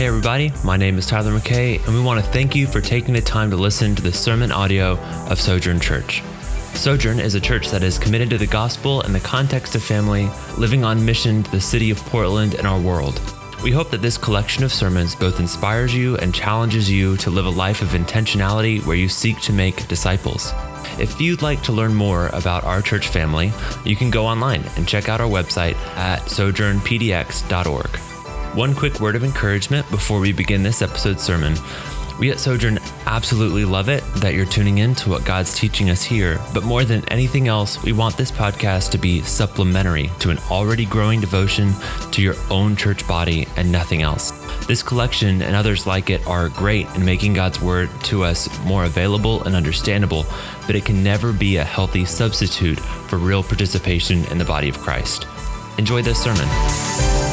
Hey, everybody, my name is Tyler McKay, and we want to thank you for taking the time to listen to the sermon audio of Sojourn Church. Sojourn is a church that is committed to the gospel in the context of family, living on mission to the city of Portland and our world. We hope that this collection of sermons both inspires you and challenges you to live a life of intentionality where you seek to make disciples. If you'd like to learn more about our church family, you can go online and check out our website at sojournpdx.org. One quick word of encouragement before we begin this episode's sermon. We at Sojourn absolutely love it that you're tuning in to what God's teaching us here, but more than anything else, we want this podcast to be supplementary to an already growing devotion to your own church body and nothing else. This collection and others like it are great in making God's word to us more available and understandable, but it can never be a healthy substitute for real participation in the body of Christ. Enjoy this sermon.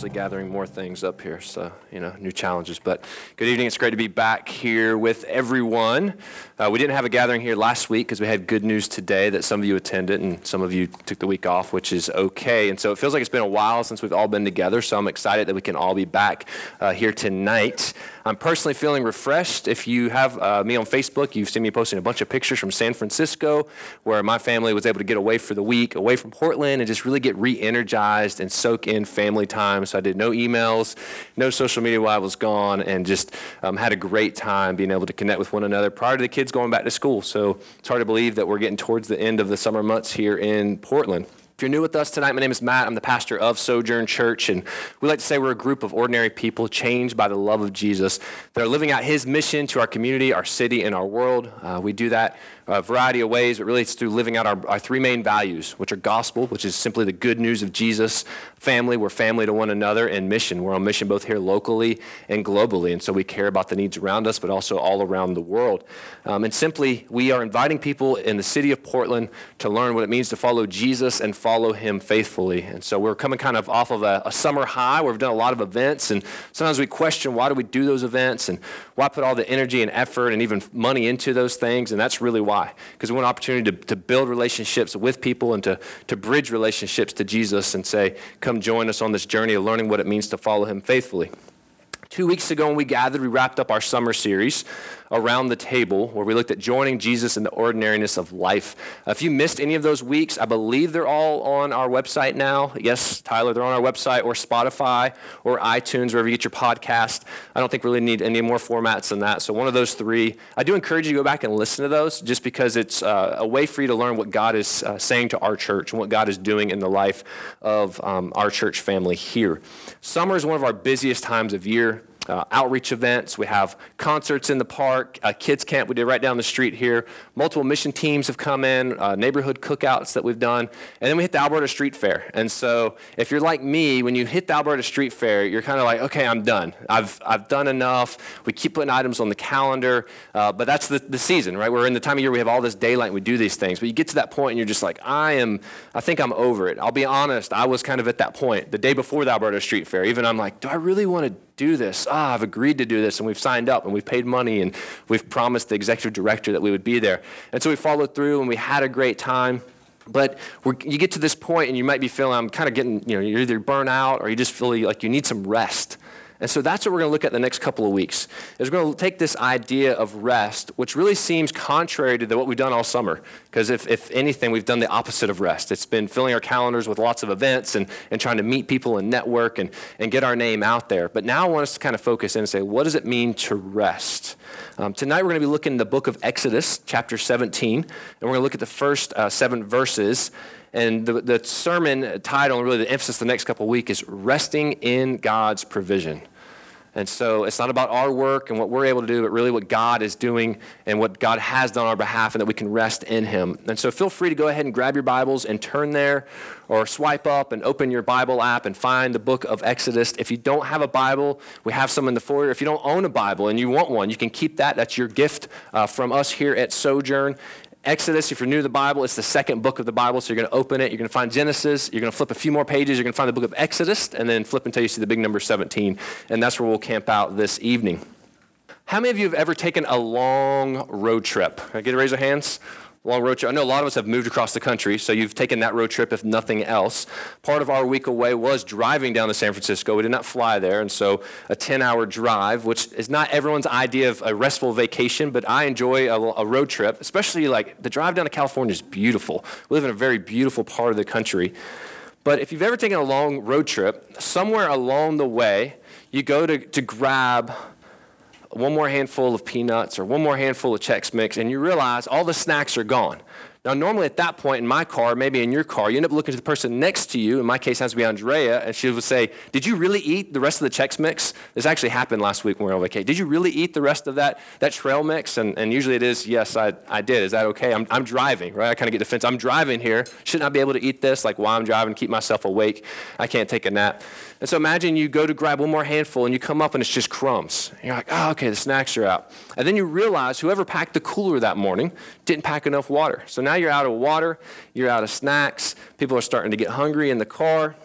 Continuously gathering more things up here, so, you know, new challenges. But good evening. It's great to be back here with everyone. Uh, we didn't have a gathering here last week because we had good news today that some of you attended and some of you took the week off, which is okay. And so it feels like it's been a while since we've all been together, so I'm excited that we can all be back uh, here tonight. I'm personally feeling refreshed. If you have uh, me on Facebook, you've seen me posting a bunch of pictures from San Francisco where my family was able to get away for the week, away from Portland, and just really get re energized and soak in family time. So I did no emails, no social media while I was gone, and just um, had a great time being able to connect with one another prior to the kids going back to school. So it's hard to believe that we're getting towards the end of the summer months here in Portland. If you're new with us tonight, my name is Matt. I'm the pastor of Sojourn Church, and we like to say we're a group of ordinary people changed by the love of Jesus that are living out his mission to our community, our city, and our world. Uh, we do that a variety of ways, really it's through living out our, our three main values, which are gospel, which is simply the good news of Jesus, family, we're family to one another, and mission. We're on mission both here locally and globally, and so we care about the needs around us, but also all around the world. Um, and simply, we are inviting people in the city of Portland to learn what it means to follow Jesus and follow him faithfully. And so we're coming kind of off of a, a summer high where we've done a lot of events, and sometimes we question why do we do those events and why put all the energy and effort and even money into those things, and that's really why why? Because we want an opportunity to, to build relationships with people and to, to bridge relationships to Jesus and say, come join us on this journey of learning what it means to follow him faithfully. Two weeks ago, when we gathered, we wrapped up our summer series around the table where we looked at joining Jesus in the ordinariness of life. If you missed any of those weeks, I believe they're all on our website now. Yes, Tyler, they're on our website or Spotify or iTunes, wherever you get your podcast. I don't think we really need any more formats than that. So, one of those three. I do encourage you to go back and listen to those just because it's uh, a way for you to learn what God is uh, saying to our church and what God is doing in the life of um, our church family here. Summer is one of our busiest times of year uh, outreach events. We have concerts in the park, a kids camp we did right down the street here. Multiple mission teams have come in, uh, neighborhood cookouts that we've done, and then we hit the Alberta Street Fair. And so, if you're like me, when you hit the Alberta Street Fair, you're kind of like, okay, I'm done. I've I've done enough. We keep putting items on the calendar, uh, but that's the, the season, right? We're in the time of year we have all this daylight and we do these things. But you get to that point and you're just like, I am. I think I'm over it. I'll be honest. I was kind of at that point the day before the Alberta Street Fair. Even I'm like, do I really want to do this. Ah, I've agreed to do this, and we've signed up, and we've paid money, and we've promised the executive director that we would be there. And so we followed through, and we had a great time. But you get to this point, and you might be feeling, I'm kind of getting, you know, you're either burnt out or you just feel like you need some rest. And so that's what we're going to look at the next couple of weeks. Is we're going to take this idea of rest, which really seems contrary to what we've done all summer. Because if, if anything, we've done the opposite of rest. It's been filling our calendars with lots of events and, and trying to meet people and network and, and get our name out there. But now I want us to kind of focus in and say, what does it mean to rest? Um, tonight we're going to be looking in the book of Exodus, chapter 17, and we're going to look at the first uh, seven verses. And the, the sermon title, and really the emphasis the next couple of weeks, is Resting in God's Provision. And so it's not about our work and what we're able to do, but really what God is doing and what God has done on our behalf, and that we can rest in Him. And so feel free to go ahead and grab your Bibles and turn there, or swipe up and open your Bible app and find the book of Exodus. If you don't have a Bible, we have some in the foyer. If you don't own a Bible and you want one, you can keep that. That's your gift uh, from us here at Sojourn. Exodus, if you're new to the Bible, it's the second book of the Bible. So you're going to open it. You're going to find Genesis. You're going to flip a few more pages. You're going to find the book of Exodus, and then flip until you see the big number 17. And that's where we'll camp out this evening. How many of you have ever taken a long road trip? Can I get a raise of hands? Long road trip. I know a lot of us have moved across the country, so you've taken that road trip if nothing else. Part of our week away was driving down to San Francisco. We did not fly there, and so a 10 hour drive, which is not everyone's idea of a restful vacation, but I enjoy a, a road trip, especially like the drive down to California is beautiful. We live in a very beautiful part of the country. But if you've ever taken a long road trip, somewhere along the way, you go to, to grab one more handful of peanuts or one more handful of Chex Mix, and you realize all the snacks are gone. Now, normally at that point in my car, maybe in your car, you end up looking to the person next to you. In my case, it has to be Andrea, and she would say, Did you really eat the rest of the Chex Mix? This actually happened last week when we were on vacation. Did you really eat the rest of that, that trail mix? And, and usually it is, Yes, I, I did. Is that okay? I'm, I'm driving, right? I kind of get defense. I'm driving here. Shouldn't I be able to eat this? Like while I'm driving, keep myself awake. I can't take a nap. And so imagine you go to grab one more handful and you come up and it's just crumbs. And you're like, oh, okay, the snacks are out. And then you realize whoever packed the cooler that morning didn't pack enough water. So now you're out of water, you're out of snacks, people are starting to get hungry in the car.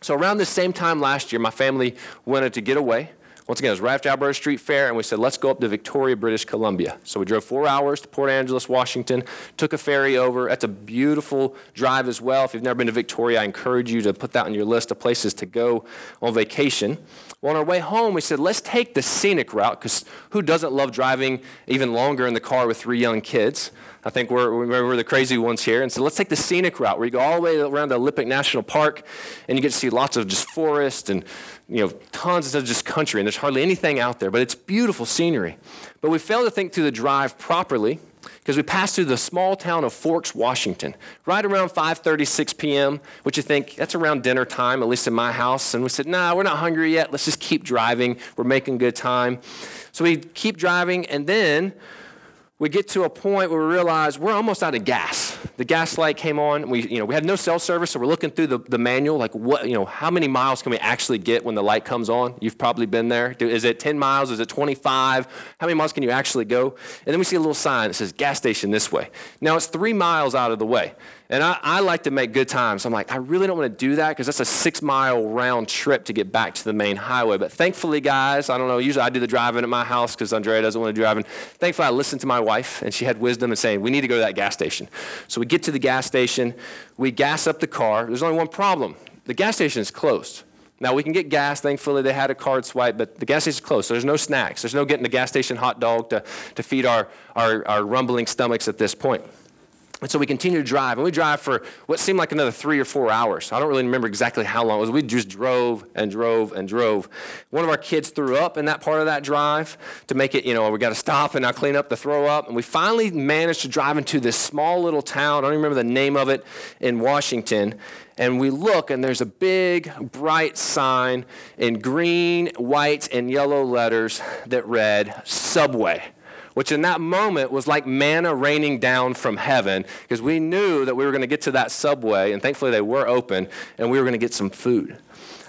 So around the same time last year, my family wanted to get away. Once again, it was right after Alberta Street Fair, and we said, let's go up to Victoria, British Columbia. So we drove four hours to Port Angeles, Washington, took a ferry over. That's a beautiful drive as well. If you've never been to Victoria, I encourage you to put that on your list of places to go on vacation. Well, on our way home, we said, let's take the scenic route, because who doesn't love driving even longer in the car with three young kids? I think we're, we're the crazy ones here. And so let's take the scenic route where you go all the way around the Olympic National Park and you get to see lots of just forest and you know, tons of just country. And there's hardly anything out there, but it's beautiful scenery. But we failed to think through the drive properly because we passed through the small town of Forks, Washington, right around 5:36 p.m., which you think that's around dinner time, at least in my house. And we said, "Nah, we're not hungry yet. Let's just keep driving. We're making good time." So we keep driving, and then we get to a point where we realize we're almost out of gas. The gas light came on. We, you know, we had no cell service, so we're looking through the, the manual, like what, you know, how many miles can we actually get when the light comes on? You've probably been there. Is it 10 miles? Is it 25? How many miles can you actually go? And then we see a little sign that says gas station this way. Now it's three miles out of the way. And I, I, like to make good times. I'm like, I really don't want to do that because that's a six mile round trip to get back to the main highway. But thankfully, guys, I don't know, usually I do the driving at my house because Andrea doesn't want to drive. And thankfully, I listened to my wife and she had wisdom in saying, we need to go to that gas station. So we get to the gas station, we gas up the car. There's only one problem the gas station is closed. Now we can get gas. Thankfully, they had a card swipe, but the gas is closed. So there's no snacks. There's no getting the gas station hot dog to, to feed our, our, our rumbling stomachs at this point. And so we continue to drive, and we drive for what seemed like another three or four hours. I don't really remember exactly how long it was. We just drove and drove and drove. One of our kids threw up in that part of that drive to make it, you know, we got to stop and now clean up the throw up. And we finally managed to drive into this small little town. I don't remember the name of it in Washington. And we look, and there's a big, bright sign in green, white, and yellow letters that read Subway which in that moment was like manna raining down from heaven because we knew that we were going to get to that subway, and thankfully they were open, and we were going to get some food.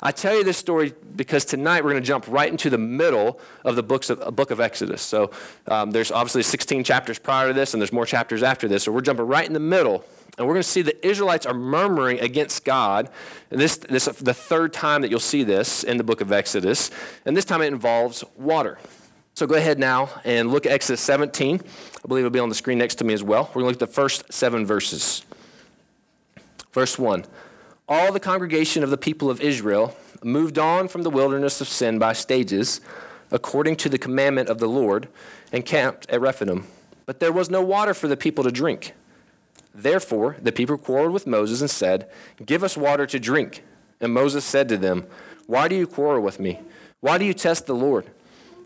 I tell you this story because tonight we're going to jump right into the middle of the books of, book of Exodus. So um, there's obviously 16 chapters prior to this, and there's more chapters after this. So we're jumping right in the middle, and we're going to see the Israelites are murmuring against God. And this, this the third time that you'll see this in the book of Exodus, and this time it involves water. So go ahead now and look at Exodus 17. I believe it'll be on the screen next to me as well. We're going to look at the first seven verses. Verse 1 All the congregation of the people of Israel moved on from the wilderness of Sin by stages, according to the commandment of the Lord, and camped at Rephidim. But there was no water for the people to drink. Therefore, the people quarreled with Moses and said, Give us water to drink. And Moses said to them, Why do you quarrel with me? Why do you test the Lord?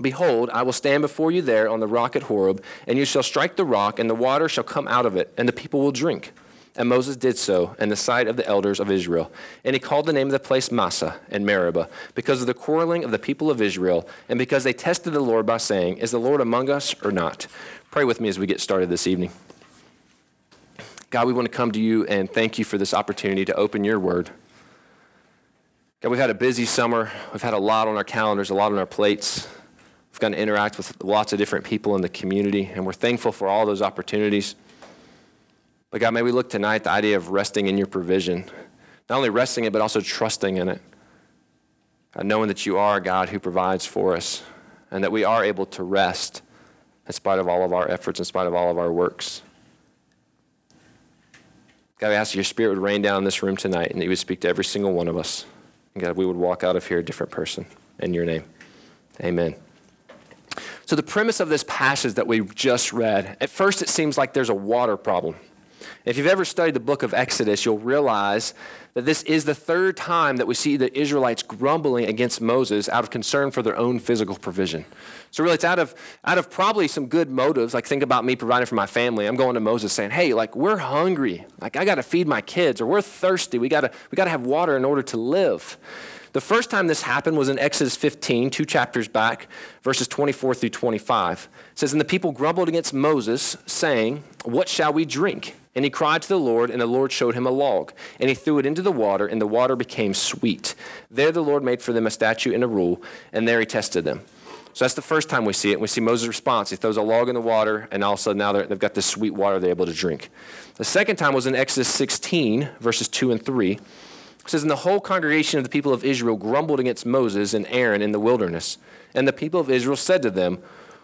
Behold, I will stand before you there on the rock at Horeb, and you shall strike the rock, and the water shall come out of it, and the people will drink. And Moses did so in the sight of the elders of Israel. And he called the name of the place Massah and Meribah, because of the quarreling of the people of Israel, and because they tested the Lord by saying, Is the Lord among us or not? Pray with me as we get started this evening. God, we want to come to you and thank you for this opportunity to open your word. God, we've had a busy summer. We've had a lot on our calendars, a lot on our plates. We've gotten to interact with lots of different people in the community, and we're thankful for all those opportunities. But God, may we look tonight at the idea of resting in your provision. Not only resting it, but also trusting in it. God, knowing that you are a God who provides for us, and that we are able to rest in spite of all of our efforts, in spite of all of our works. God, I ask that your spirit would rain down in this room tonight and that you would speak to every single one of us. And God, we would walk out of here a different person. In your name, amen. So, the premise of this passage that we just read, at first it seems like there's a water problem. If you've ever studied the book of Exodus, you'll realize that this is the third time that we see the Israelites grumbling against Moses out of concern for their own physical provision. So really it's out of out of probably some good motives, like think about me providing for my family. I'm going to Moses saying, "Hey, like we're hungry. Like I got to feed my kids or we're thirsty. We got to we got to have water in order to live." The first time this happened was in Exodus 15, two chapters back, verses 24 through 25. It says, And the people grumbled against Moses, saying, What shall we drink? And he cried to the Lord, and the Lord showed him a log. And he threw it into the water, and the water became sweet. There the Lord made for them a statute and a rule, and there he tested them. So that's the first time we see it. We see Moses' response. He throws a log in the water, and all of a sudden now they've got this sweet water they're able to drink. The second time was in Exodus 16, verses 2 and 3. It says, And the whole congregation of the people of Israel grumbled against Moses and Aaron in the wilderness. And the people of Israel said to them,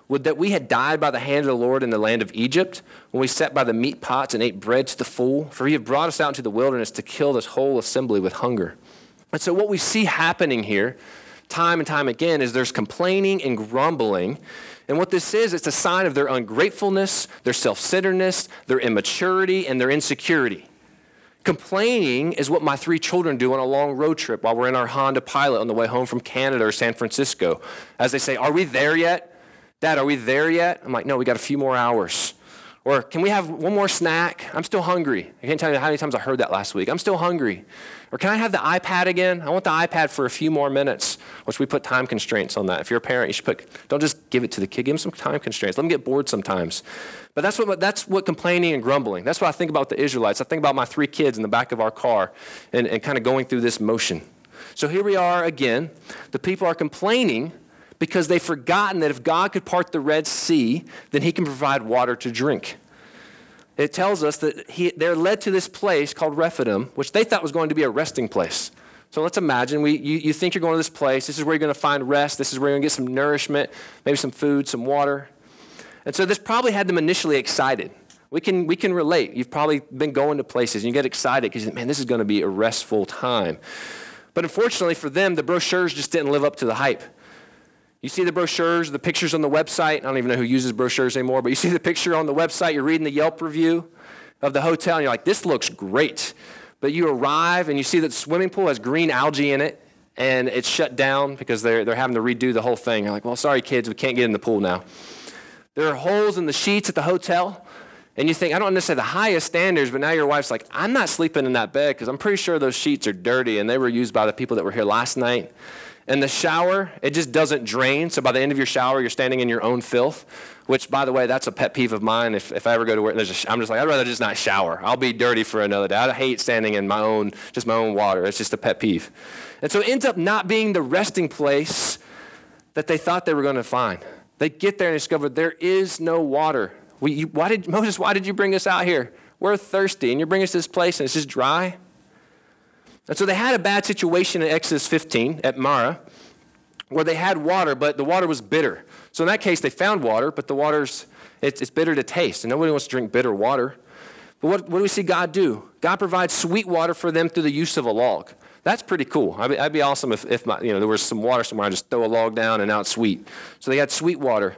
Would that we had died by the hand of the Lord in the land of Egypt, when we sat by the meat pots and ate bread to the full? For he had brought us out into the wilderness to kill this whole assembly with hunger. And so, what we see happening here, time and time again, is there's complaining and grumbling. And what this is, it's a sign of their ungratefulness, their self centeredness, their immaturity, and their insecurity. Complaining is what my three children do on a long road trip while we're in our Honda Pilot on the way home from Canada or San Francisco. As they say, Are we there yet? Dad, are we there yet? I'm like, No, we got a few more hours. Or can we have one more snack? I'm still hungry. I can't tell you how many times I heard that last week. I'm still hungry. Or can I have the iPad again? I want the iPad for a few more minutes, which we put time constraints on that. If you're a parent, you should put, don't just give it to the kid, give them some time constraints. Let them get bored sometimes. But that's what, that's what complaining and grumbling, that's what I think about the Israelites. I think about my three kids in the back of our car and, and kind of going through this motion. So here we are again. The people are complaining because they've forgotten that if God could part the Red Sea, then he can provide water to drink. It tells us that he, they're led to this place called Rephidim, which they thought was going to be a resting place. So let's imagine we, you, you think you're going to this place. This is where you're going to find rest. This is where you're going to get some nourishment, maybe some food, some water. And so this probably had them initially excited. We can, we can relate. You've probably been going to places and you get excited because, man, this is going to be a restful time. But unfortunately for them, the brochures just didn't live up to the hype. You see the brochures, the pictures on the website. I don't even know who uses brochures anymore, but you see the picture on the website, you're reading the Yelp review of the hotel, and you're like, this looks great. But you arrive and you see that the swimming pool has green algae in it, and it's shut down because they're, they're having to redo the whole thing. You're like, well, sorry, kids, we can't get in the pool now. There are holes in the sheets at the hotel. And you think, I don't necessarily the highest standards, but now your wife's like, I'm not sleeping in that bed because I'm pretty sure those sheets are dirty and they were used by the people that were here last night. And the shower, it just doesn't drain. So by the end of your shower, you're standing in your own filth, which, by the way, that's a pet peeve of mine. If, if I ever go to work, there's a, I'm just like, I'd rather just not shower. I'll be dirty for another day. I hate standing in my own, just my own water. It's just a pet peeve. And so it ends up not being the resting place that they thought they were going to find. They get there and discover there is no water. We, you, why did, Moses, why did you bring us out here? We're thirsty, and you bring us to this place and it's just dry? And so they had a bad situation in Exodus 15 at Marah where they had water, but the water was bitter. So in that case, they found water, but the water's it's, it's bitter to taste, and nobody wants to drink bitter water. But what, what do we see God do? God provides sweet water for them through the use of a log. That's pretty cool. I'd be, would be awesome if, if my, you know, there was some water somewhere. I just throw a log down and out sweet. So they had sweet water.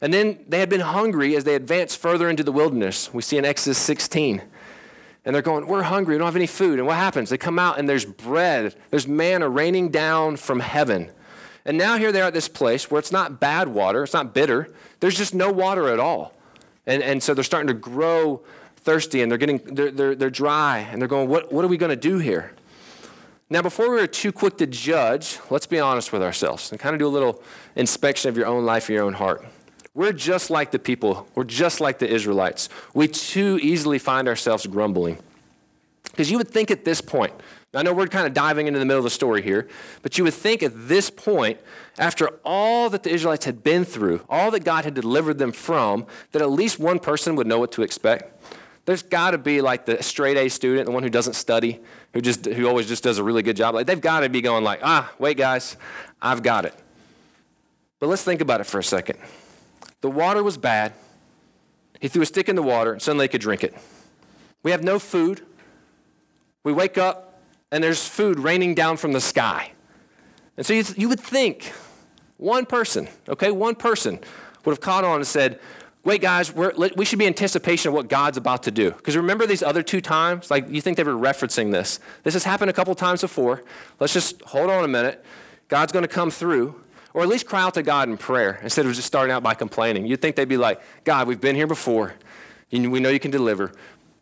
And then they had been hungry as they advanced further into the wilderness. We see in Exodus 16 and they're going, We're hungry, we don't have any food. And what happens? They come out and there's bread, there's manna raining down from heaven. And now here they are at this place where it's not bad water, it's not bitter, there's just no water at all. And, and so they're starting to grow thirsty and they're getting they're, they're, they're dry and they're going, What, what are we going to do here? Now, before we're too quick to judge, let's be honest with ourselves and kind of do a little inspection of your own life, and your own heart. We're just like the people, we're just like the Israelites. We too easily find ourselves grumbling. Because you would think at this point, I know we're kind of diving into the middle of the story here, but you would think at this point, after all that the Israelites had been through, all that God had delivered them from, that at least one person would know what to expect. There's got to be like the straight A student, the one who doesn't study, who just who always just does a really good job. Like they've got to be going like, ah, wait, guys, I've got it. But let's think about it for a second. The water was bad. He threw a stick in the water, and suddenly they could drink it. We have no food. We wake up, and there's food raining down from the sky. And so you, you would think one person, okay, one person would have caught on and said, wait, guys, we should be anticipation of what God's about to do. Because remember these other two times? Like, you think they were referencing this. This has happened a couple times before. Let's just hold on a minute. God's going to come through. Or at least cry out to God in prayer instead of just starting out by complaining. You'd think they'd be like, God, we've been here before. We know you can deliver.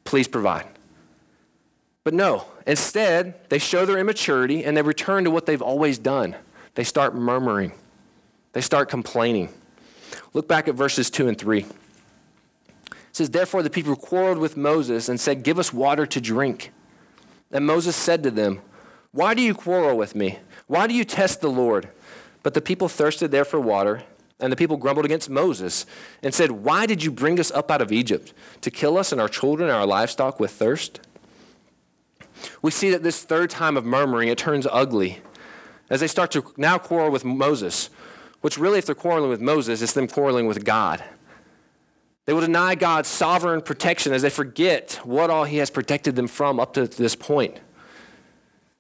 Please provide. But no, instead, they show their immaturity and they return to what they've always done. They start murmuring, they start complaining. Look back at verses 2 and 3. It says, Therefore the people quarreled with Moses and said, Give us water to drink. And Moses said to them, Why do you quarrel with me? Why do you test the Lord? But the people thirsted there for water, and the people grumbled against Moses and said, Why did you bring us up out of Egypt? To kill us and our children and our livestock with thirst? We see that this third time of murmuring, it turns ugly as they start to now quarrel with Moses which really, if they're quarreling with Moses, it's them quarreling with God. They will deny God's sovereign protection as they forget what all He has protected them from up to this point.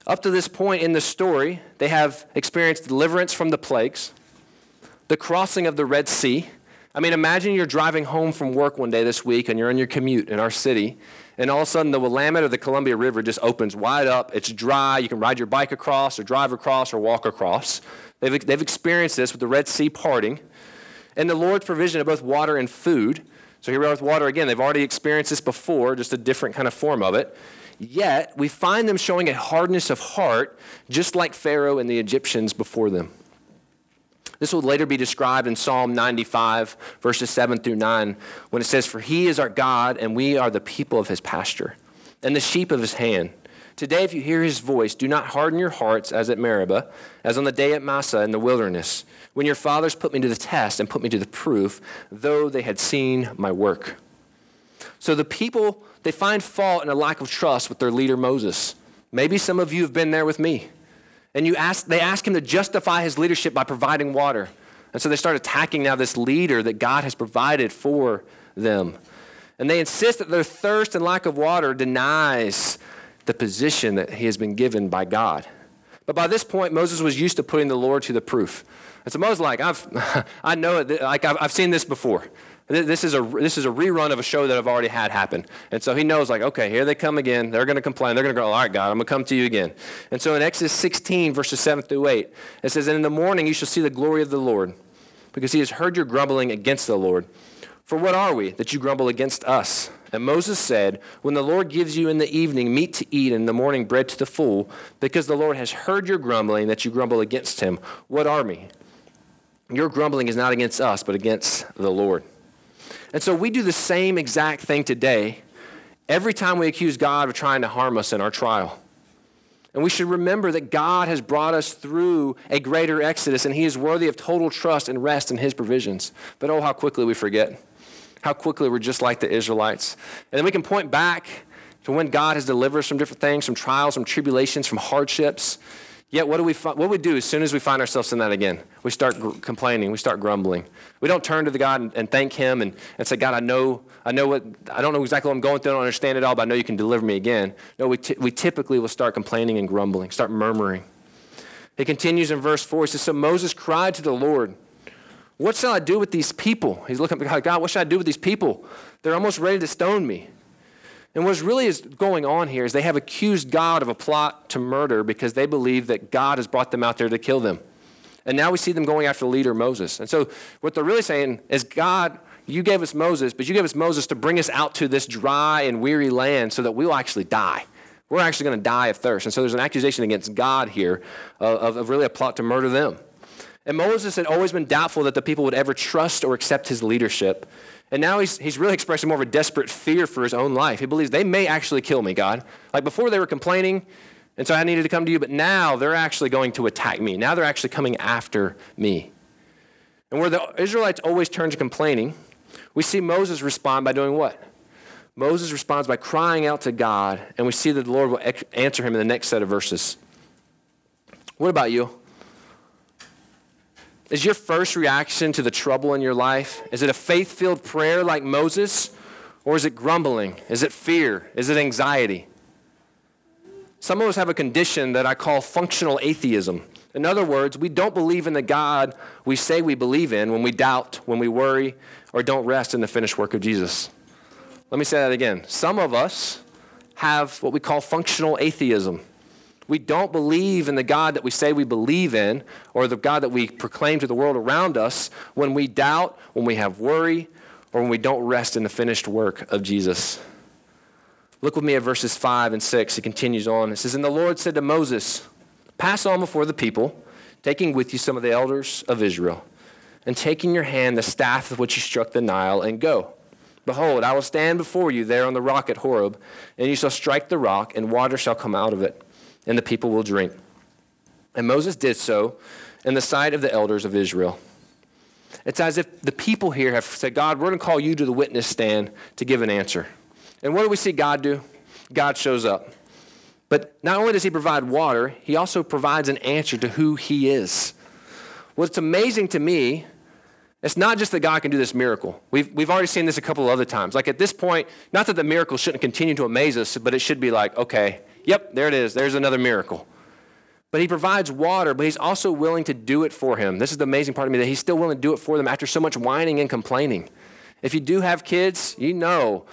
Up to this point in the story, they have experienced deliverance from the plagues, the crossing of the Red Sea. I mean, imagine you're driving home from work one day this week and you're on your commute in our city, and all of a sudden the Willamette or the Columbia River just opens wide up. It's dry. You can ride your bike across, or drive across, or walk across. They've, they've experienced this with the Red Sea parting and the Lord's provision of both water and food. So here we are with water again. They've already experienced this before, just a different kind of form of it. Yet, we find them showing a hardness of heart, just like Pharaoh and the Egyptians before them. This will later be described in Psalm 95, verses 7 through 9, when it says, For he is our God, and we are the people of his pasture, and the sheep of his hand. Today, if you hear his voice, do not harden your hearts as at Meribah, as on the day at Massah in the wilderness, when your fathers put me to the test and put me to the proof, though they had seen my work. So the people, they find fault in a lack of trust with their leader Moses. Maybe some of you have been there with me. And you ask, they ask him to justify his leadership by providing water. And so they start attacking now this leader that God has provided for them. And they insist that their thirst and lack of water denies the position that he has been given by God. But by this point, Moses was used to putting the Lord to the proof. And so Moses like, I've, I know it, like I've, I've seen this before. This is, a, this is a rerun of a show that I've already had happen. And so he knows, like, okay, here they come again. They're going to complain. They're going to go, all right, God, I'm going to come to you again. And so in Exodus 16, verses 7 through 8, it says, And in the morning you shall see the glory of the Lord, because he has heard your grumbling against the Lord. For what are we that you grumble against us? And Moses said, When the Lord gives you in the evening meat to eat and in the morning bread to the full, because the Lord has heard your grumbling that you grumble against him, what are we? Your grumbling is not against us, but against the Lord. And so we do the same exact thing today every time we accuse God of trying to harm us in our trial. And we should remember that God has brought us through a greater exodus, and He is worthy of total trust and rest in His provisions. But oh, how quickly we forget how quickly we're just like the Israelites. And then we can point back to when God has delivered us from different things, from trials, from tribulations, from hardships. Yet, what do we what do we do as soon as we find ourselves in that again? We start gr- complaining. We start grumbling. We don't turn to the God and, and thank Him and, and say, God, I know, I know what, I don't know exactly what I'm going through. I don't understand it all, but I know you can deliver me again. No, we, t- we typically will start complaining and grumbling, start murmuring. He continues in verse 4. He says, So Moses cried to the Lord. What shall I do with these people? He's looking at God, God, what should I do with these people? They're almost ready to stone me. And what's really is going on here is they have accused God of a plot to murder because they believe that God has brought them out there to kill them. And now we see them going after the leader Moses. And so what they're really saying is, God, you gave us Moses, but you gave us Moses to bring us out to this dry and weary land so that we'll actually die. We're actually going to die of thirst. And so there's an accusation against God here of, of really a plot to murder them. And Moses had always been doubtful that the people would ever trust or accept his leadership. And now he's, he's really expressing more of a desperate fear for his own life. He believes they may actually kill me, God. Like before they were complaining, and so I needed to come to you, but now they're actually going to attack me. Now they're actually coming after me. And where the Israelites always turn to complaining, we see Moses respond by doing what? Moses responds by crying out to God, and we see that the Lord will answer him in the next set of verses. What about you? Is your first reaction to the trouble in your life? Is it a faith filled prayer like Moses? Or is it grumbling? Is it fear? Is it anxiety? Some of us have a condition that I call functional atheism. In other words, we don't believe in the God we say we believe in when we doubt, when we worry, or don't rest in the finished work of Jesus. Let me say that again. Some of us have what we call functional atheism. We don't believe in the God that we say we believe in or the God that we proclaim to the world around us when we doubt, when we have worry, or when we don't rest in the finished work of Jesus. Look with me at verses 5 and 6. It continues on. It says, And the Lord said to Moses, Pass on before the people, taking with you some of the elders of Israel, and taking your hand the staff with which you struck the Nile, and go. Behold, I will stand before you there on the rock at Horeb, and you shall strike the rock, and water shall come out of it and the people will drink. And Moses did so in the sight of the elders of Israel. It's as if the people here have said, God, we're going to call you to the witness stand to give an answer. And what do we see God do? God shows up. But not only does he provide water, he also provides an answer to who he is. What's amazing to me, it's not just that God can do this miracle. We've, we've already seen this a couple of other times. Like at this point, not that the miracle shouldn't continue to amaze us, but it should be like, okay, Yep, there it is. There's another miracle. But he provides water, but he's also willing to do it for him. This is the amazing part of me that he's still willing to do it for them after so much whining and complaining. If you do have kids, you know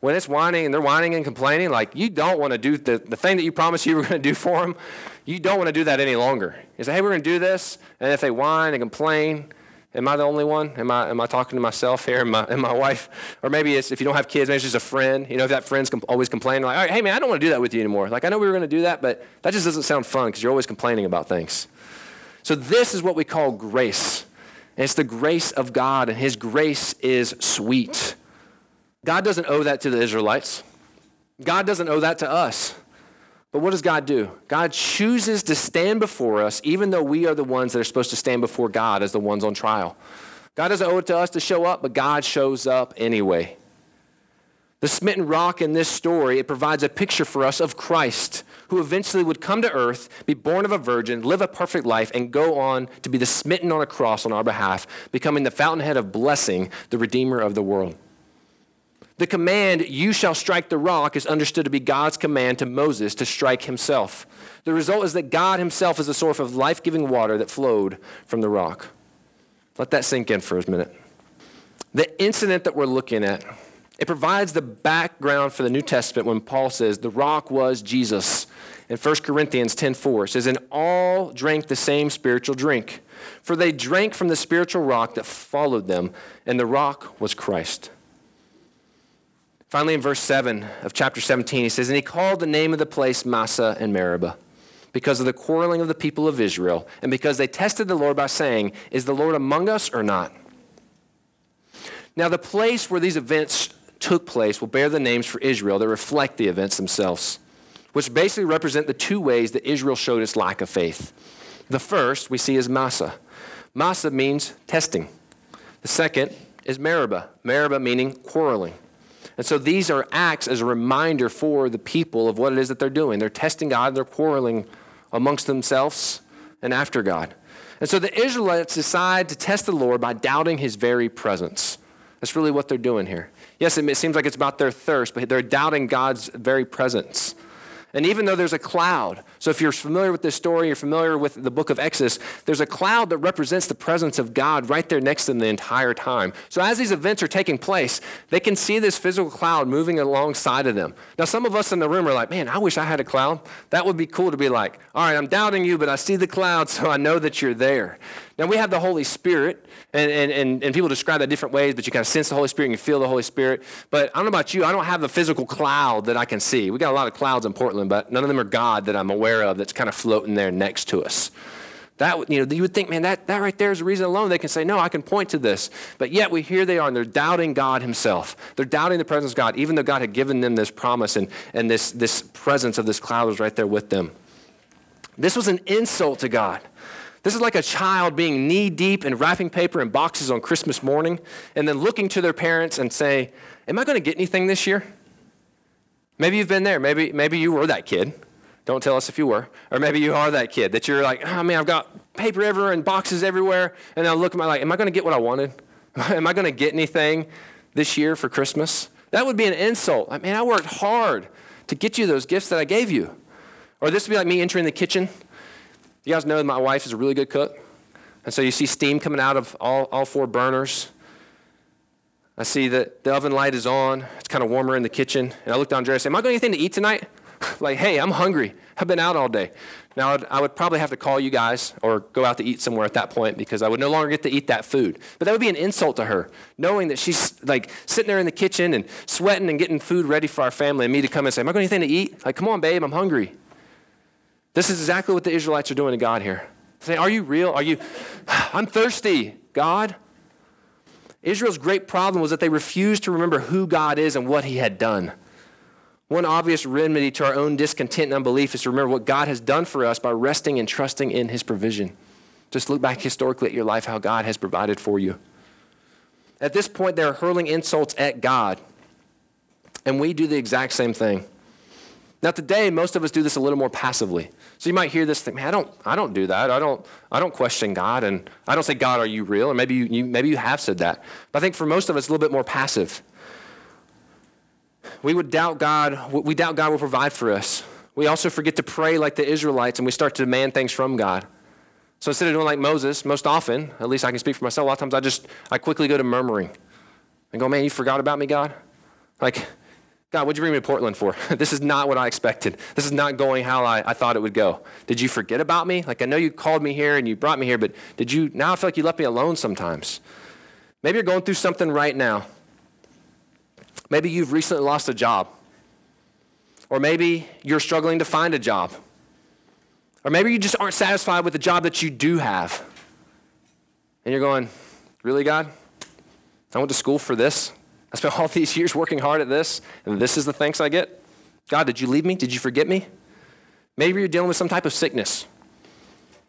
when it's whining and they're whining and complaining, like you don't want to do the, the thing that you promised you were going to do for them, you don't want to do that any longer. You say, hey, we're going to do this. And if they whine and complain, Am I the only one? Am I, am I talking to myself here and my, my wife? Or maybe it's, if you don't have kids, maybe it's just a friend. You know, if that friend's com- always complaining, like, hey, man, I don't want to do that with you anymore. Like, I know we were going to do that, but that just doesn't sound fun because you're always complaining about things. So, this is what we call grace. And it's the grace of God, and His grace is sweet. God doesn't owe that to the Israelites, God doesn't owe that to us. But what does God do? God chooses to stand before us, even though we are the ones that are supposed to stand before God as the ones on trial. God doesn't owe it to us to show up, but God shows up anyway. The smitten rock in this story, it provides a picture for us of Christ, who eventually would come to earth, be born of a virgin, live a perfect life, and go on to be the smitten on a cross on our behalf, becoming the fountainhead of blessing, the Redeemer of the world. The command, you shall strike the rock, is understood to be God's command to Moses to strike himself. The result is that God himself is the source of life giving water that flowed from the rock. Let that sink in for a minute. The incident that we're looking at, it provides the background for the New Testament when Paul says the rock was Jesus. In 1 Corinthians 10:4 it says, And all drank the same spiritual drink, for they drank from the spiritual rock that followed them, and the rock was Christ. Finally, in verse 7 of chapter 17, he says, And he called the name of the place Massah and Meribah because of the quarreling of the people of Israel, and because they tested the Lord by saying, Is the Lord among us or not? Now, the place where these events took place will bear the names for Israel that reflect the events themselves, which basically represent the two ways that Israel showed its lack of faith. The first we see is Massah. Massah means testing. The second is Meribah. Meribah meaning quarreling. And so these are acts as a reminder for the people of what it is that they're doing. They're testing God, they're quarreling amongst themselves and after God. And so the Israelites decide to test the Lord by doubting his very presence. That's really what they're doing here. Yes, it seems like it's about their thirst, but they're doubting God's very presence. And even though there's a cloud, so if you're familiar with this story, you're familiar with the book of Exodus, there's a cloud that represents the presence of God right there next to them the entire time. So as these events are taking place, they can see this physical cloud moving alongside of them. Now, some of us in the room are like, man, I wish I had a cloud. That would be cool to be like, all right, I'm doubting you, but I see the cloud, so I know that you're there. Now, we have the Holy Spirit, and, and, and, and people describe that different ways, but you kind of sense the Holy Spirit and you feel the Holy Spirit. But I don't know about you, I don't have the physical cloud that I can see. We got a lot of clouds in Portland, but none of them are God that I'm aware of that's kind of floating there next to us. That, you know, you would think, man, that, that right there is a reason alone they can say, no, I can point to this. But yet we here they are, and they're doubting God himself. They're doubting the presence of God, even though God had given them this promise and, and this, this presence of this cloud was right there with them. This was an insult to God. This is like a child being knee deep in wrapping paper and boxes on Christmas morning and then looking to their parents and say, Am I going to get anything this year? Maybe you've been there. Maybe, maybe you were that kid. Don't tell us if you were. Or maybe you are that kid that you're like, oh man, I've got paper everywhere and boxes everywhere. And I look at my like, am I going to get what I wanted? am I going to get anything this year for Christmas? That would be an insult. I mean, I worked hard to get you those gifts that I gave you. Or this would be like me entering the kitchen. You guys know my wife is a really good cook. And so you see steam coming out of all, all four burners. I see that the oven light is on. It's kind of warmer in the kitchen. And I look down Andrea and say, Am I going to anything to eat tonight? like, hey, I'm hungry. I've been out all day. Now, I'd, I would probably have to call you guys or go out to eat somewhere at that point because I would no longer get to eat that food. But that would be an insult to her, knowing that she's like sitting there in the kitchen and sweating and getting food ready for our family, and me to come and say, Am I going to anything to eat? Like, come on, babe, I'm hungry. This is exactly what the Israelites are doing to God here. Saying, Are you real? Are you, I'm thirsty, God. Israel's great problem was that they refused to remember who God is and what he had done. One obvious remedy to our own discontent and unbelief is to remember what God has done for us by resting and trusting in His provision. Just look back historically at your life, how God has provided for you. At this point, they're hurling insults at God, and we do the exact same thing. Now, today, most of us do this a little more passively. So you might hear this thing, man, I don't, I don't do that. I don't, I don't question God, and I don't say, God, are you real? Or maybe you, you maybe you have said that. But I think for most of us, a little bit more passive. We would doubt God. We doubt God will provide for us. We also forget to pray like the Israelites and we start to demand things from God. So instead of doing like Moses, most often, at least I can speak for myself, a lot of times I just, I quickly go to murmuring and go, man, you forgot about me, God? Like, God, what'd you bring me to Portland for? this is not what I expected. This is not going how I, I thought it would go. Did you forget about me? Like, I know you called me here and you brought me here, but did you, now I feel like you left me alone sometimes. Maybe you're going through something right now Maybe you've recently lost a job. Or maybe you're struggling to find a job. Or maybe you just aren't satisfied with the job that you do have. And you're going, Really, God? I went to school for this. I spent all these years working hard at this, and this is the thanks I get? God, did you leave me? Did you forget me? Maybe you're dealing with some type of sickness.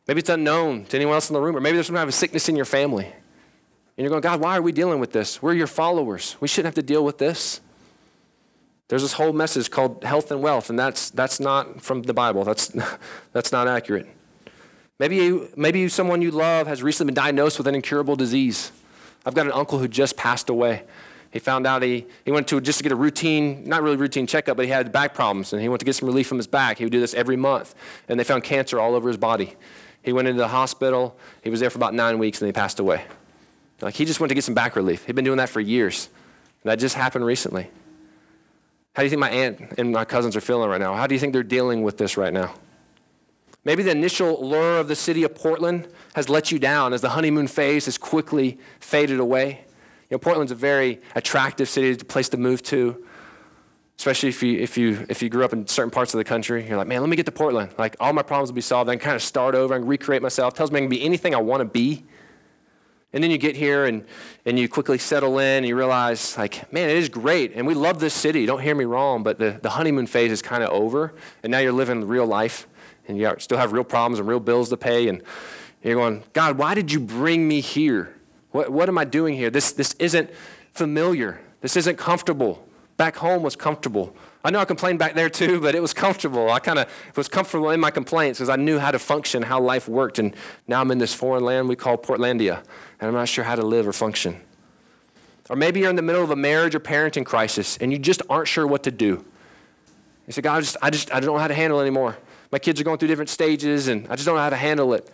Maybe it's unknown to anyone else in the room, or maybe there's some type of sickness in your family. And you're going, God, why are we dealing with this? We're your followers. We shouldn't have to deal with this. There's this whole message called health and wealth, and that's, that's not from the Bible. That's, that's not accurate. Maybe, you, maybe someone you love has recently been diagnosed with an incurable disease. I've got an uncle who just passed away. He found out he, he went to just to get a routine, not really routine checkup, but he had back problems, and he went to get some relief from his back. He would do this every month, and they found cancer all over his body. He went into the hospital. He was there for about nine weeks, and he passed away. Like he just went to get some back relief. He'd been doing that for years. And That just happened recently. How do you think my aunt and my cousins are feeling right now? How do you think they're dealing with this right now? Maybe the initial lure of the city of Portland has let you down as the honeymoon phase has quickly faded away. You know, Portland's a very attractive city, a place to move to, especially if you, if, you, if you grew up in certain parts of the country. You're like, man, let me get to Portland. Like, all my problems will be solved. I can kind of start over and recreate myself. Tells me I can be anything I want to be. And then you get here and, and you quickly settle in and you realize, like, man, it is great. And we love this city. Don't hear me wrong, but the, the honeymoon phase is kind of over. And now you're living real life and you still have real problems and real bills to pay. And you're going, God, why did you bring me here? What, what am I doing here? This, this isn't familiar. This isn't comfortable. Back home was comfortable. I know I complained back there too, but it was comfortable. I kind of was comfortable in my complaints because I knew how to function, how life worked. And now I'm in this foreign land we call Portlandia, and I'm not sure how to live or function. Or maybe you're in the middle of a marriage or parenting crisis and you just aren't sure what to do. You say, God, I just, I just I don't know how to handle it anymore. My kids are going through different stages and I just don't know how to handle it.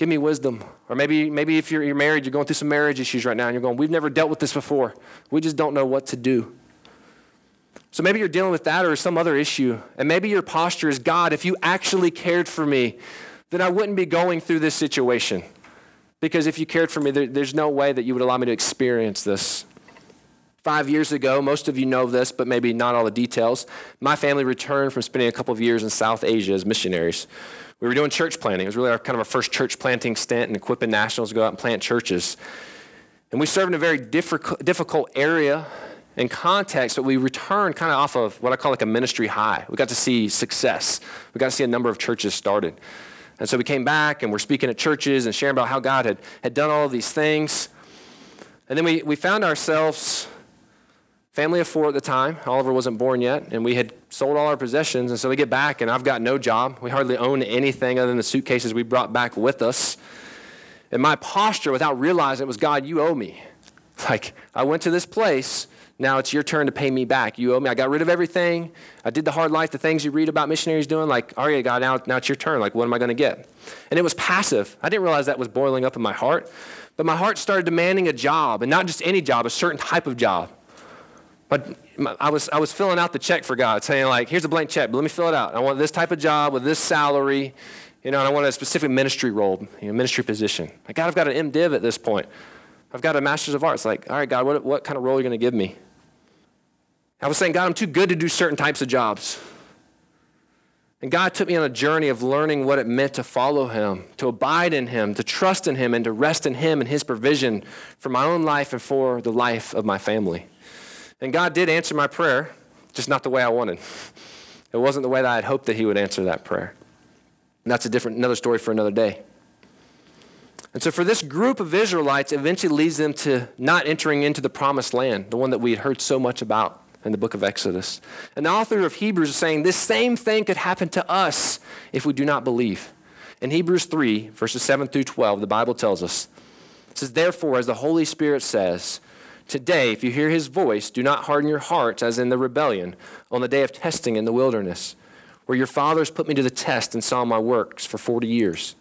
Give me wisdom. Or maybe, maybe if you're, you're married, you're going through some marriage issues right now and you're going, we've never dealt with this before. We just don't know what to do. So maybe you're dealing with that or some other issue. And maybe your posture is God, if you actually cared for me, then I wouldn't be going through this situation. Because if you cared for me, there, there's no way that you would allow me to experience this. Five years ago, most of you know this, but maybe not all the details. My family returned from spending a couple of years in South Asia as missionaries. We were doing church planting. It was really our, kind of our first church planting stint and equipping nationals to go out and plant churches. And we served in a very difficult, area and context, but we returned kind of off of what I call like a ministry high. We got to see success. We got to see a number of churches started. And so we came back and we're speaking at churches and sharing about how God had, had done all of these things. And then we, we found ourselves, family of four at the time. Oliver wasn't born yet, and we had sold all our possessions. And so we get back, and I've got no job. We hardly own anything other than the suitcases we brought back with us. And my posture, without realizing it, was God, you owe me. Like, I went to this place now it's your turn to pay me back. You owe me. I got rid of everything. I did the hard life, the things you read about missionaries doing. Like, all right, God, now, now it's your turn. Like, what am I going to get? And it was passive. I didn't realize that was boiling up in my heart. But my heart started demanding a job, and not just any job, a certain type of job. But I was, I was filling out the check for God, saying, like, here's a blank check, but let me fill it out. I want this type of job with this salary, you know, and I want a specific ministry role, you know, ministry position. Like, God, I've got an MDiv at this point. I've got a master's of arts. Like, all right, God, what, what kind of role are you going to give me? I was saying, God, I'm too good to do certain types of jobs. And God took me on a journey of learning what it meant to follow Him, to abide in Him, to trust in Him, and to rest in Him and His provision for my own life and for the life of my family. And God did answer my prayer, just not the way I wanted. It wasn't the way that I had hoped that He would answer that prayer. And that's a different, another story for another day. And so, for this group of Israelites, eventually leads them to not entering into the promised land, the one that we had heard so much about in the book of Exodus. And the author of Hebrews is saying this same thing could happen to us if we do not believe. In Hebrews 3, verses 7 through 12, the Bible tells us, it says, Therefore, as the Holy Spirit says, Today, if you hear his voice, do not harden your hearts as in the rebellion on the day of testing in the wilderness, where your fathers put me to the test and saw my works for 40 years.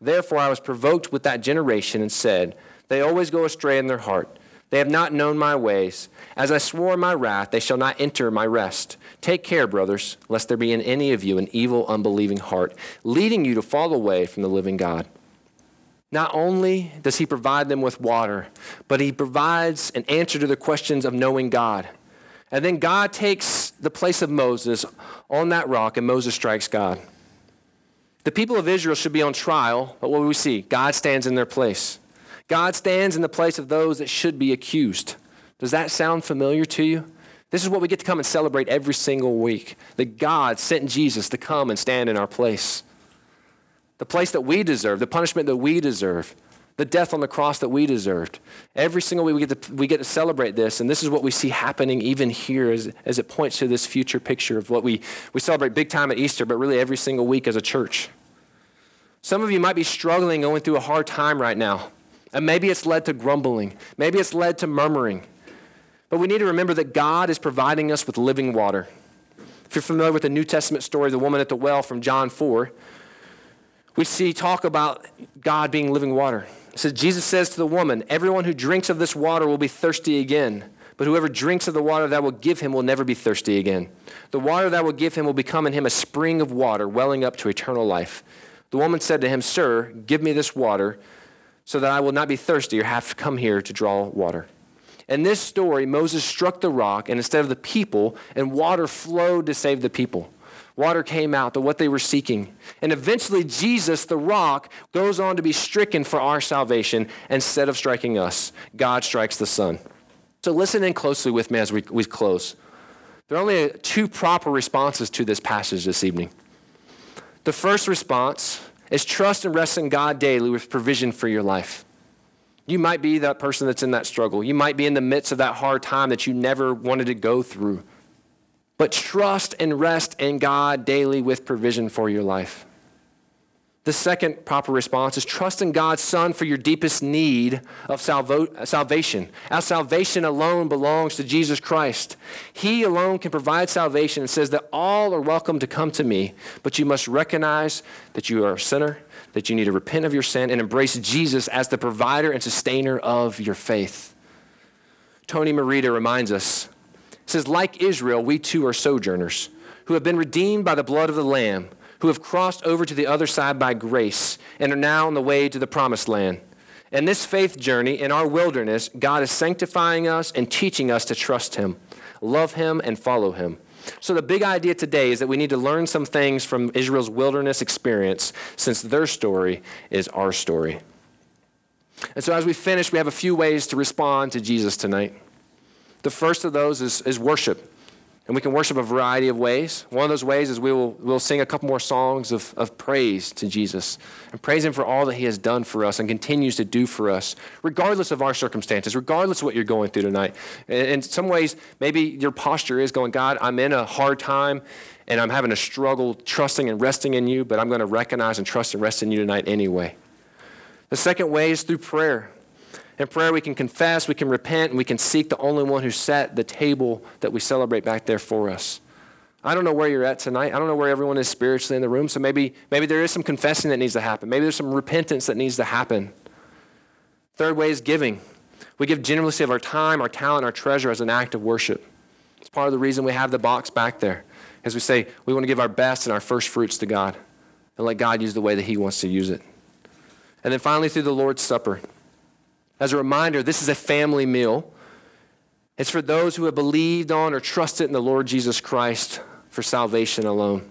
Therefore, I was provoked with that generation and said, They always go astray in their heart. They have not known my ways. As I swore in my wrath, they shall not enter my rest. Take care, brothers, lest there be in any of you an evil, unbelieving heart, leading you to fall away from the living God. Not only does he provide them with water, but he provides an answer to the questions of knowing God. And then God takes the place of Moses on that rock, and Moses strikes God. The people of Israel should be on trial, but what do we see? God stands in their place. God stands in the place of those that should be accused. Does that sound familiar to you? This is what we get to come and celebrate every single week that God sent Jesus to come and stand in our place. The place that we deserve, the punishment that we deserve, the death on the cross that we deserved. Every single week we get to, we get to celebrate this, and this is what we see happening even here as, as it points to this future picture of what we, we celebrate big time at Easter, but really every single week as a church. Some of you might be struggling, going through a hard time right now. And maybe it's led to grumbling. Maybe it's led to murmuring. But we need to remember that God is providing us with living water. If you're familiar with the New Testament story of the woman at the well from John 4, we see talk about God being living water. It says, Jesus says to the woman, Everyone who drinks of this water will be thirsty again. But whoever drinks of the water that will give him will never be thirsty again. The water that will give him will become in him a spring of water welling up to eternal life. The woman said to him, Sir, give me this water so that I will not be thirsty or have to come here to draw water. In this story, Moses struck the rock, and instead of the people, and water flowed to save the people. Water came out to what they were seeking. And eventually, Jesus, the rock, goes on to be stricken for our salvation. Instead of striking us, God strikes the Son. So listen in closely with me as we, we close. There are only two proper responses to this passage this evening. The first response is trust and rest in God daily with provision for your life. You might be that person that's in that struggle. You might be in the midst of that hard time that you never wanted to go through. But trust and rest in God daily with provision for your life. The second proper response is trust in God's Son for your deepest need of salvo- salvation. Our salvation alone belongs to Jesus Christ. He alone can provide salvation and says that all are welcome to come to me, but you must recognize that you are a sinner, that you need to repent of your sin, and embrace Jesus as the provider and sustainer of your faith. Tony Merida reminds us, says, like Israel, we too are sojourners who have been redeemed by the blood of the Lamb who have crossed over to the other side by grace and are now on the way to the promised land. In this faith journey, in our wilderness, God is sanctifying us and teaching us to trust Him, love Him, and follow Him. So, the big idea today is that we need to learn some things from Israel's wilderness experience since their story is our story. And so, as we finish, we have a few ways to respond to Jesus tonight. The first of those is, is worship. And we can worship a variety of ways. One of those ways is we will we'll sing a couple more songs of, of praise to Jesus and praise Him for all that He has done for us and continues to do for us, regardless of our circumstances, regardless of what you're going through tonight. And in some ways, maybe your posture is going, God, I'm in a hard time and I'm having a struggle trusting and resting in you, but I'm going to recognize and trust and rest in you tonight anyway. The second way is through prayer. In prayer, we can confess, we can repent, and we can seek the only one who set the table that we celebrate back there for us. I don't know where you're at tonight. I don't know where everyone is spiritually in the room. So maybe, maybe there is some confessing that needs to happen. Maybe there's some repentance that needs to happen. Third way is giving. We give generously of our time, our talent, our treasure as an act of worship. It's part of the reason we have the box back there. As we say, we want to give our best and our first fruits to God and let God use the way that He wants to use it. And then finally, through the Lord's Supper. As a reminder, this is a family meal. It's for those who have believed on or trusted in the Lord Jesus Christ for salvation alone.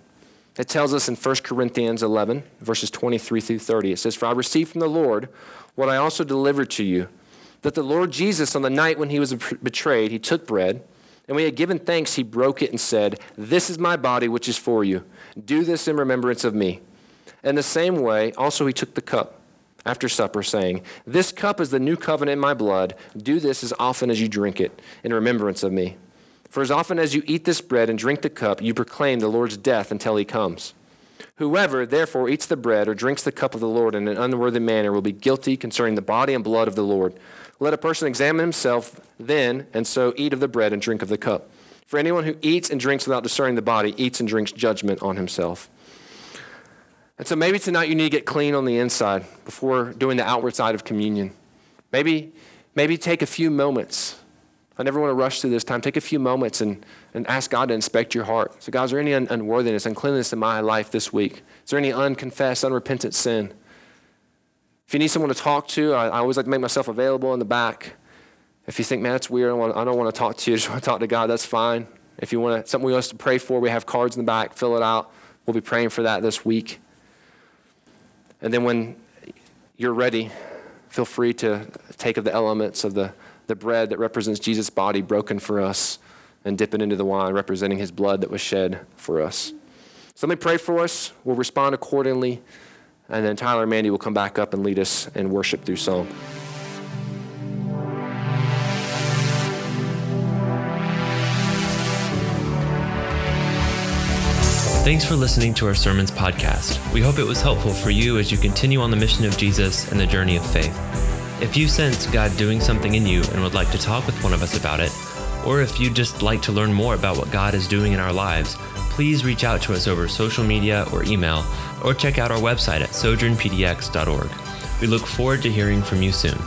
It tells us in 1 Corinthians 11, verses 23 through 30. It says, For I received from the Lord what I also delivered to you, that the Lord Jesus, on the night when he was betrayed, he took bread, and when he had given thanks, he broke it and said, This is my body, which is for you. Do this in remembrance of me. In the same way, also he took the cup after supper, saying, This cup is the new covenant in my blood. Do this as often as you drink it in remembrance of me. For as often as you eat this bread and drink the cup, you proclaim the Lord's death until he comes. Whoever, therefore, eats the bread or drinks the cup of the Lord in an unworthy manner will be guilty concerning the body and blood of the Lord. Let a person examine himself then, and so eat of the bread and drink of the cup. For anyone who eats and drinks without discerning the body eats and drinks judgment on himself. And so maybe tonight you need to get clean on the inside before doing the outward side of communion. Maybe, maybe take a few moments. I never want to rush through this time. Take a few moments and, and ask God to inspect your heart. So, God, is there any un- unworthiness, uncleanness in my life this week? Is there any unconfessed, unrepentant sin? If you need someone to talk to, I, I always like to make myself available in the back. If you think, man, that's weird, I, want, I don't want to talk to you, I just want to talk to God, that's fine. If you want to, something we want us to pray for, we have cards in the back, fill it out. We'll be praying for that this week. And then when you're ready, feel free to take of the elements of the, the bread that represents Jesus' body broken for us and dip it into the wine representing his blood that was shed for us. So let me pray for us. We'll respond accordingly. And then Tyler and Mandy will come back up and lead us in worship through song. Thanks for listening to our Sermons podcast. We hope it was helpful for you as you continue on the mission of Jesus and the journey of faith. If you sense God doing something in you and would like to talk with one of us about it, or if you'd just like to learn more about what God is doing in our lives, please reach out to us over social media or email, or check out our website at sojournpdx.org. We look forward to hearing from you soon.